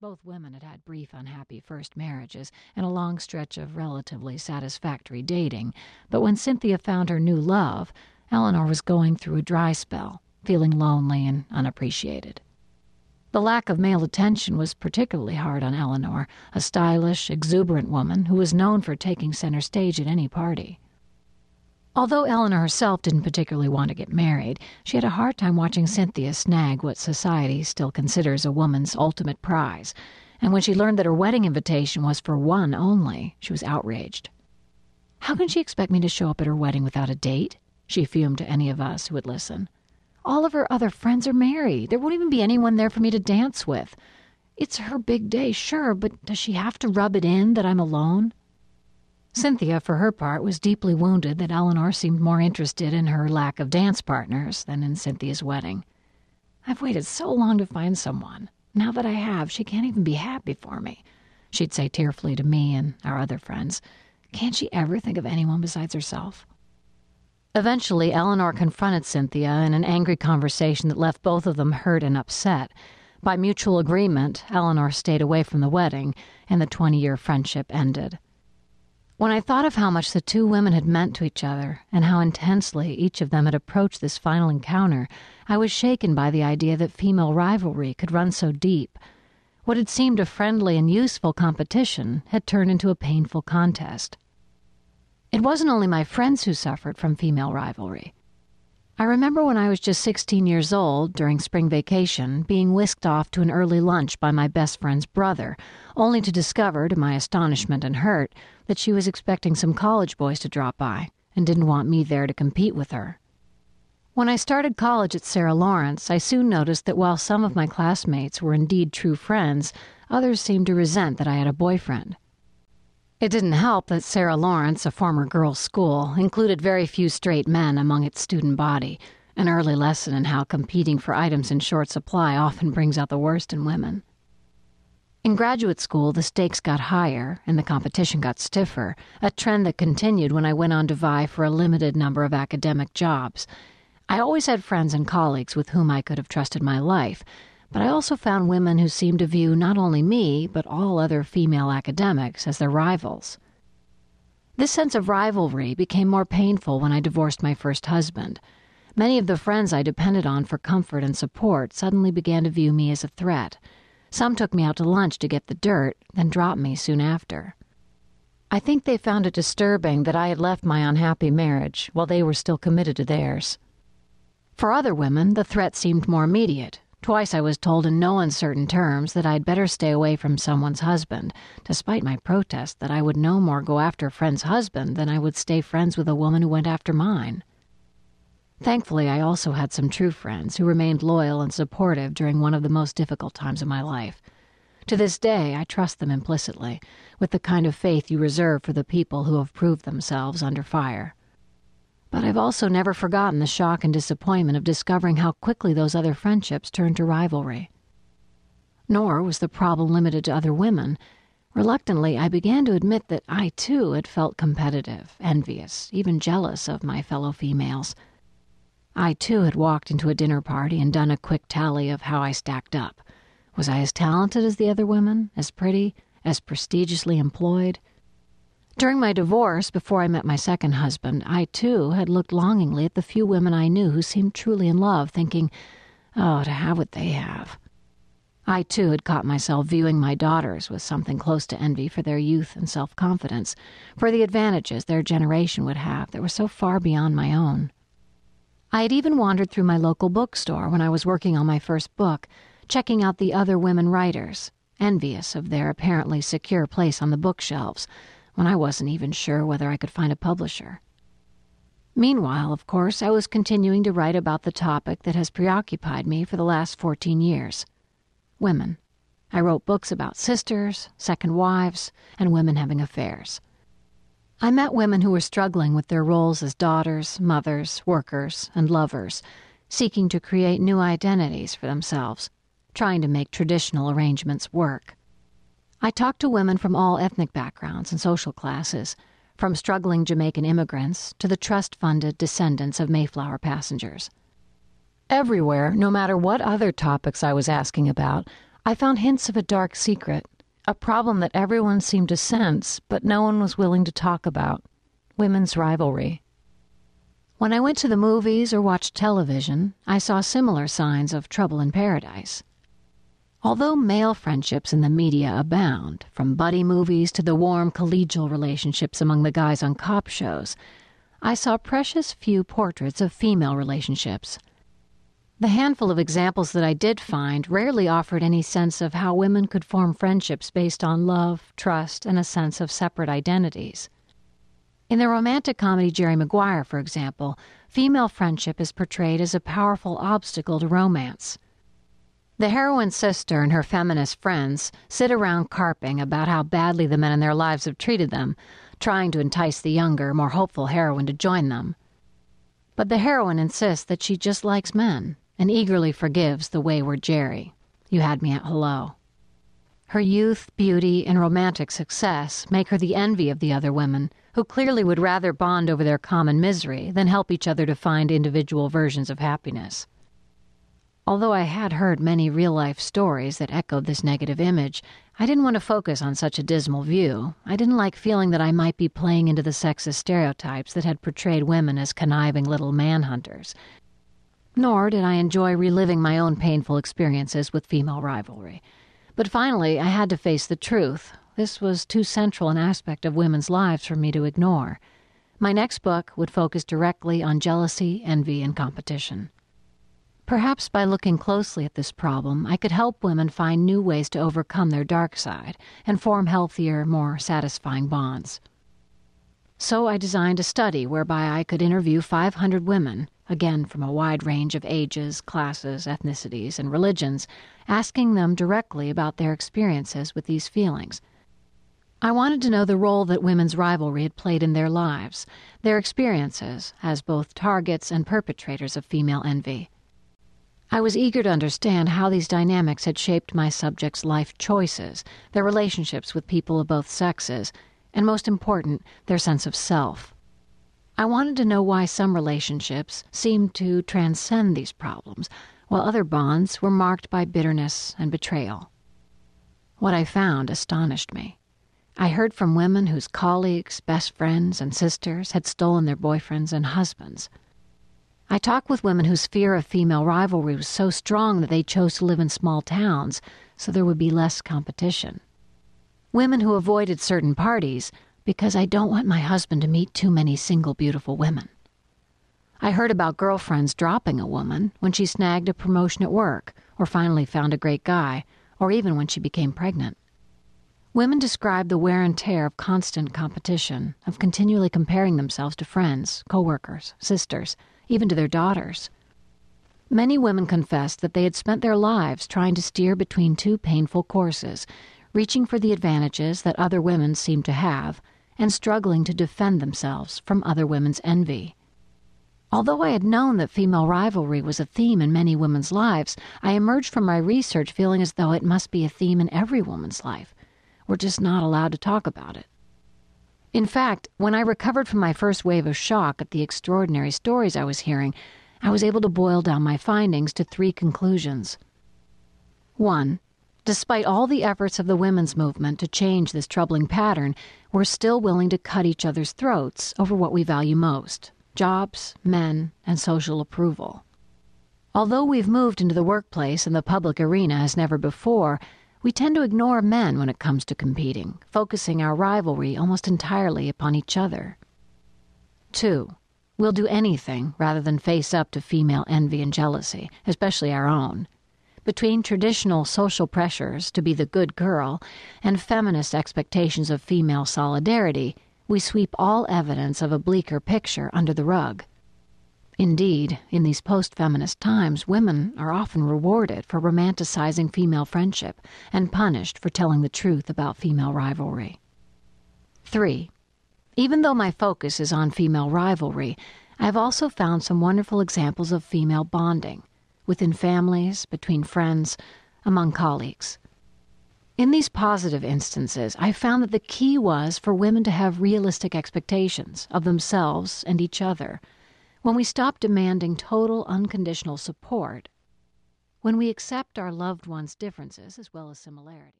Both women had had brief, unhappy first marriages and a long stretch of relatively satisfactory dating, but when Cynthia found her new love, Eleanor was going through a dry spell, feeling lonely and unappreciated. The lack of male attention was particularly hard on Eleanor, a stylish, exuberant woman who was known for taking center stage at any party. Although Eleanor herself didn't particularly want to get married, she had a hard time watching Cynthia snag what society still considers a woman's ultimate prize, and when she learned that her wedding invitation was for one only, she was outraged. How can she expect me to show up at her wedding without a date? She fumed to any of us who would listen. All of her other friends are married. There won't even be anyone there for me to dance with. It's her big day, sure, but does she have to rub it in that I'm alone? Cynthia, for her part, was deeply wounded that Eleanor seemed more interested in her lack of dance partners than in Cynthia's wedding. I've waited so long to find someone. Now that I have, she can't even be happy for me, she'd say tearfully to me and our other friends. Can't she ever think of anyone besides herself? Eventually, Eleanor confronted Cynthia in an angry conversation that left both of them hurt and upset. By mutual agreement, Eleanor stayed away from the wedding, and the 20 year friendship ended. When I thought of how much the two women had meant to each other, and how intensely each of them had approached this final encounter, I was shaken by the idea that female rivalry could run so deep. What had seemed a friendly and useful competition had turned into a painful contest. It wasn't only my friends who suffered from female rivalry. I remember when I was just 16 years old, during spring vacation, being whisked off to an early lunch by my best friend's brother, only to discover, to my astonishment and hurt, that she was expecting some college boys to drop by and didn't want me there to compete with her. When I started college at Sarah Lawrence, I soon noticed that while some of my classmates were indeed true friends, others seemed to resent that I had a boyfriend. It didn't help that Sarah Lawrence, a former girls' school, included very few straight men among its student body, an early lesson in how competing for items in short supply often brings out the worst in women. In graduate school, the stakes got higher and the competition got stiffer, a trend that continued when I went on to vie for a limited number of academic jobs. I always had friends and colleagues with whom I could have trusted my life, but I also found women who seemed to view not only me, but all other female academics as their rivals. This sense of rivalry became more painful when I divorced my first husband. Many of the friends I depended on for comfort and support suddenly began to view me as a threat. Some took me out to lunch to get the dirt, then dropped me soon after. I think they found it disturbing that I had left my unhappy marriage while they were still committed to theirs. For other women, the threat seemed more immediate Twice I was told in no uncertain terms that I'd better stay away from someone's husband, despite my protest that I would no more go after a friend's husband than I would stay friends with a woman who went after mine. Thankfully, I also had some true friends who remained loyal and supportive during one of the most difficult times of my life. To this day, I trust them implicitly, with the kind of faith you reserve for the people who have proved themselves under fire. But I've also never forgotten the shock and disappointment of discovering how quickly those other friendships turned to rivalry. Nor was the problem limited to other women. Reluctantly, I began to admit that I too had felt competitive, envious, even jealous of my fellow females. I too had walked into a dinner party and done a quick tally of how I stacked up. Was I as talented as the other women, as pretty, as prestigiously employed? During my divorce, before I met my second husband, I too had looked longingly at the few women I knew who seemed truly in love, thinking, oh, to have what they have. I too had caught myself viewing my daughters with something close to envy for their youth and self confidence, for the advantages their generation would have that were so far beyond my own. I had even wandered through my local bookstore when I was working on my first book, checking out the other women writers, envious of their apparently secure place on the bookshelves when I wasn't even sure whether I could find a publisher. Meanwhile, of course, I was continuing to write about the topic that has preoccupied me for the last 14 years women. I wrote books about sisters, second wives, and women having affairs. I met women who were struggling with their roles as daughters, mothers, workers, and lovers, seeking to create new identities for themselves, trying to make traditional arrangements work. I talked to women from all ethnic backgrounds and social classes, from struggling Jamaican immigrants to the trust funded descendants of Mayflower passengers. Everywhere, no matter what other topics I was asking about, I found hints of a dark secret, a problem that everyone seemed to sense, but no one was willing to talk about women's rivalry. When I went to the movies or watched television, I saw similar signs of trouble in paradise. Although male friendships in the media abound, from buddy movies to the warm collegial relationships among the guys on cop shows, I saw precious few portraits of female relationships. The handful of examples that I did find rarely offered any sense of how women could form friendships based on love, trust, and a sense of separate identities. In the romantic comedy Jerry Maguire, for example, female friendship is portrayed as a powerful obstacle to romance. The heroine's sister and her feminist friends sit around carping about how badly the men in their lives have treated them, trying to entice the younger, more hopeful heroine to join them. But the heroine insists that she just likes men and eagerly forgives the wayward Jerry. You had me at hello. Her youth, beauty, and romantic success make her the envy of the other women, who clearly would rather bond over their common misery than help each other to find individual versions of happiness. Although I had heard many real life stories that echoed this negative image, I didn't want to focus on such a dismal view. I didn't like feeling that I might be playing into the sexist stereotypes that had portrayed women as conniving little manhunters. Nor did I enjoy reliving my own painful experiences with female rivalry. But finally, I had to face the truth. This was too central an aspect of women's lives for me to ignore. My next book would focus directly on jealousy, envy, and competition. Perhaps by looking closely at this problem, I could help women find new ways to overcome their dark side and form healthier, more satisfying bonds. So I designed a study whereby I could interview 500 women, again from a wide range of ages, classes, ethnicities, and religions, asking them directly about their experiences with these feelings. I wanted to know the role that women's rivalry had played in their lives, their experiences as both targets and perpetrators of female envy. I was eager to understand how these dynamics had shaped my subjects' life choices, their relationships with people of both sexes, and most important, their sense of self. I wanted to know why some relationships seemed to transcend these problems, while other bonds were marked by bitterness and betrayal. What I found astonished me. I heard from women whose colleagues, best friends, and sisters had stolen their boyfriends and husbands. I talked with women whose fear of female rivalry was so strong that they chose to live in small towns so there would be less competition. Women who avoided certain parties because I don't want my husband to meet too many single beautiful women. I heard about girlfriends dropping a woman when she snagged a promotion at work, or finally found a great guy, or even when she became pregnant. Women described the wear and tear of constant competition, of continually comparing themselves to friends, coworkers, sisters, even to their daughters. Many women confessed that they had spent their lives trying to steer between two painful courses, reaching for the advantages that other women seemed to have, and struggling to defend themselves from other women's envy. Although I had known that female rivalry was a theme in many women's lives, I emerged from my research feeling as though it must be a theme in every woman's life. We're just not allowed to talk about it. In fact, when I recovered from my first wave of shock at the extraordinary stories I was hearing, I was able to boil down my findings to three conclusions. One, despite all the efforts of the women's movement to change this troubling pattern, we're still willing to cut each other's throats over what we value most jobs, men, and social approval. Although we've moved into the workplace and the public arena as never before, we tend to ignore men when it comes to competing, focusing our rivalry almost entirely upon each other. 2. We'll do anything rather than face up to female envy and jealousy, especially our own. Between traditional social pressures to be the good girl and feminist expectations of female solidarity, we sweep all evidence of a bleaker picture under the rug. Indeed, in these post feminist times, women are often rewarded for romanticizing female friendship and punished for telling the truth about female rivalry. 3. Even though my focus is on female rivalry, I've also found some wonderful examples of female bonding within families, between friends, among colleagues. In these positive instances, I found that the key was for women to have realistic expectations of themselves and each other when we stop demanding total unconditional support, When we accept our loved ones' differences as well as similarities,